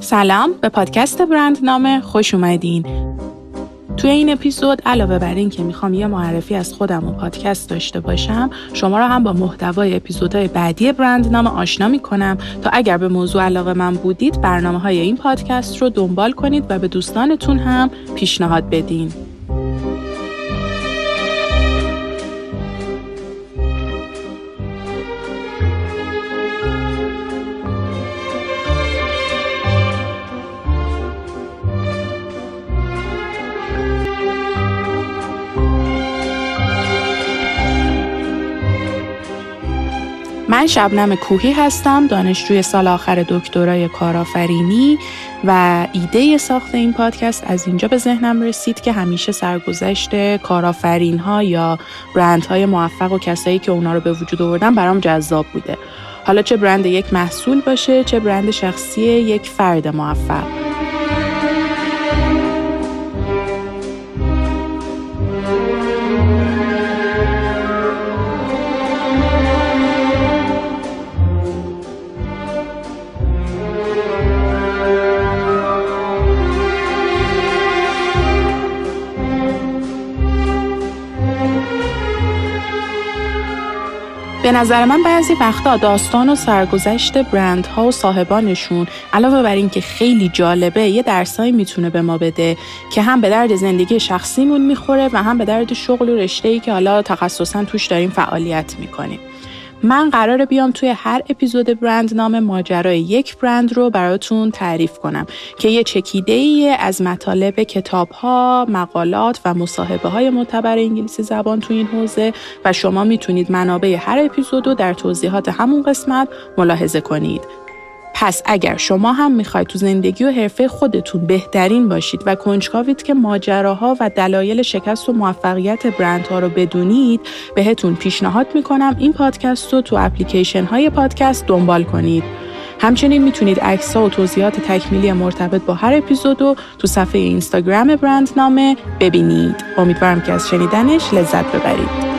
سلام به پادکست برندنامه خوش اومدین. توی این اپیزود علاوه بر این که می‌خوام یه معرفی از خودم و پادکست داشته باشم شما را هم با محتوای اپیزودهای بعدی برندنامه آشنا می‌کنم. تا اگر به موضوع علاقه من بودید برنامه های این پادکست رو دنبال کنید و به دوستانتون هم پیشنهاد بدین. من شبنم کوهی هستم دانشجوی سال آخر دکترای کارآفرینی و ایده ساخت این پادکست از اینجا به ذهنم رسید که همیشه سرگذشت کارآفرین ها یا برند های موفق و کسایی که اونا رو به وجود آوردن برام جذاب بوده. حالا چه برند یک محصول باشه چه برند شخصی یک فرد موفق. به نظر من بعضی وقتا داستان و سرگذشت برندها و صاحبانشون علاوه بر اینکه خیلی جالبه یه درسایی می‌تونه به ما بده که هم به درد زندگی شخصیمون می‌خوره و هم به درد شغل و رشته‌ای که حالا تخصصا توش داریم فعالیت می‌کنیم. من قراره بیام توی هر اپیزود برند نام ماجرای یک برند رو براتون تعریف کنم که یه چکیده ای از مطالب کتاب ها، مقالات و مصاحبه های معتبر انگلیسی زبان تو این حوزه و شما می‌تونید منابع هر اپیزود رو در توضیحات همون قسمت ملاحظه کنید. پس اگر شما هم می‌خواید تو زندگی و حرفه خودتون بهترین باشید و کنجکاوید که ماجراها و دلایل شکست و موفقیت برندها رو بدونید بهتون پیشنهاد می‌کنم این پادکست رو تو اپلیکیشن های پادکست دنبال کنید. همچنین می‌تونید عکس و توضیحات تکمیلی مرتبط با هر اپیزود رو تو صفحه اینستاگرام برندنامه ببینید. امیدوارم که از شنیدنش لذت ببرید.